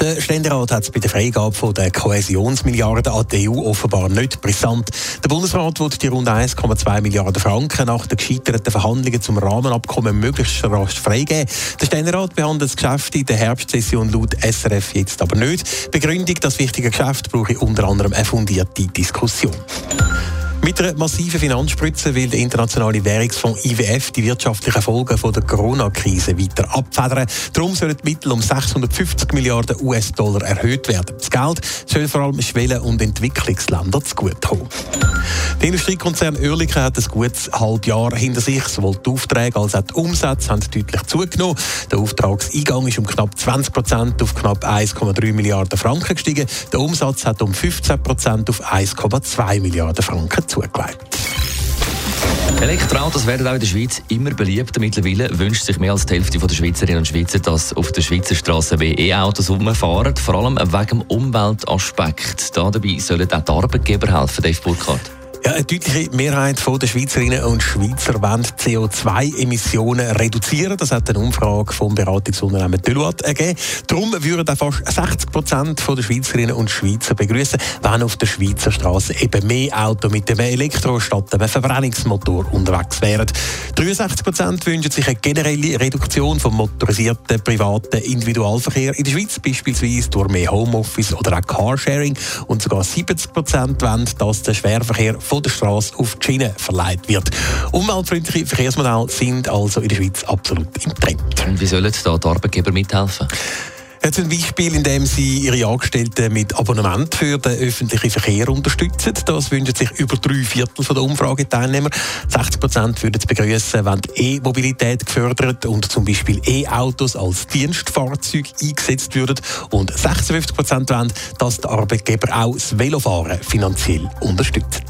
Der Ständerat hat es bei der Freigabe der Kohäsionsmilliarden an die EU offenbar nicht brisant. Der Bundesrat wird die rund 1,2 Milliarden Franken nach den gescheiterten Verhandlungen zum Rahmenabkommen möglichst rasch freigeben. Der Ständerat behandelt das Geschäft in der Herbstsession laut SRF jetzt aber nicht. Begründung, das wichtige Geschäft brauche unter anderem eine fundierte Diskussion. Mit einer massiven Finanzspritze will der internationale Währungsfonds IWF die wirtschaftlichen Folgen von der Corona-Krise weiter abfedern. Darum sollen die Mittel um 650 Milliarden US-Dollar erhöht werden. Das Geld soll vor allem Schwellen- und Entwicklungsländern zugutekommen. Der Industriekonzern Oerlikon hat ein gutes Halbjahr hinter sich. Sowohl die Aufträge als auch die Umsätze haben deutlich zugenommen. Der Auftragseingang ist um knapp 20 Prozent auf knapp 1,3 Milliarden Franken gestiegen. Der Umsatz hat um 15 Prozent auf 1,2 Milliarden Franken zugelegt. Elektroautos werden auch in der Schweiz immer beliebter. Mittlerweile wünscht sich mehr als die Hälfte der Schweizerinnen und Schweizer, dass auf der Schweizer Straße E-Autos rumfahren. Vor allem wegen dem Umweltaspekt. Da dabei sollen auch die Arbeitgeber helfen, Dave Burkhardt. Ja, eine deutliche Mehrheit der Schweizerinnen und Schweizer wollen CO2-Emissionen reduzieren. Das hat eine Umfrage vom Beratungsunternehmen Deloitte ergeben. Darum würden auch fast 60 Prozent der Schweizerinnen und Schweizer begrüßen, wenn auf der Schweizer Straße eben mehr Autos mit einem Elektro statt einem Verbrennungsmotor unterwegs wären. 63 Prozent wünschen sich eine generelle Reduktion vom motorisierten privaten Individualverkehr in der Schweiz, beispielsweise durch mehr Homeoffice oder auch Carsharing. Und sogar 70 Prozent wollen, dass der Schwerverkehr von der Straße auf die Schiene verleiht wird. Umweltfreundliche Verkehrsmodelle sind also in der Schweiz absolut im Trend. Und wie sollen da die Arbeitgeber mithelfen? Ja, zum Beispiel, indem sie ihre Angestellten mit Abonnement für den öffentlichen Verkehr unterstützen. Das wünschen sich über drei Viertel der Umfrageteilnehmer. 60 Prozent würden es begrüßen, wenn E-Mobilität gefördert und zum Beispiel E-Autos als Dienstfahrzeug eingesetzt würden. Und 56 Prozent wollen, dass der Arbeitgeber auch das Velofahren finanziell unterstützt.